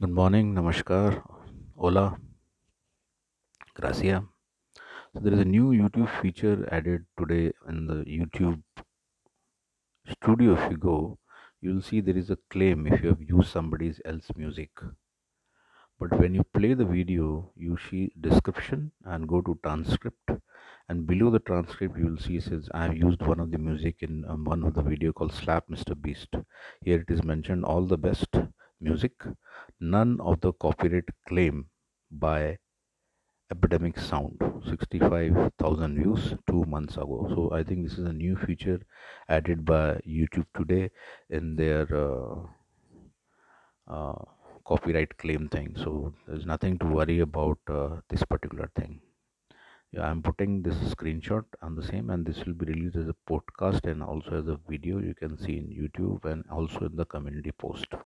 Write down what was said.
Good morning, namaskar, hola, gracia. So there is a new YouTube feature added today in the YouTube studio. If you go, you'll see there is a claim if you have used somebody else's music. But when you play the video, you see description and go to transcript. And below the transcript, you will see says I have used one of the music in um, one of the video called Slap Mr. Beast. Here it is mentioned all the best music, none of the copyright claim by epidemic sound. 65000 views two months ago. So i think this is a new feature added by youtube today in their uh, uh, copyright claim thing. So there's nothing to worry about uh, this particular thing. Yeah i'm putting this screenshot on the same and this will be released as a podcast and also as a video you can see in youtube and also in the community post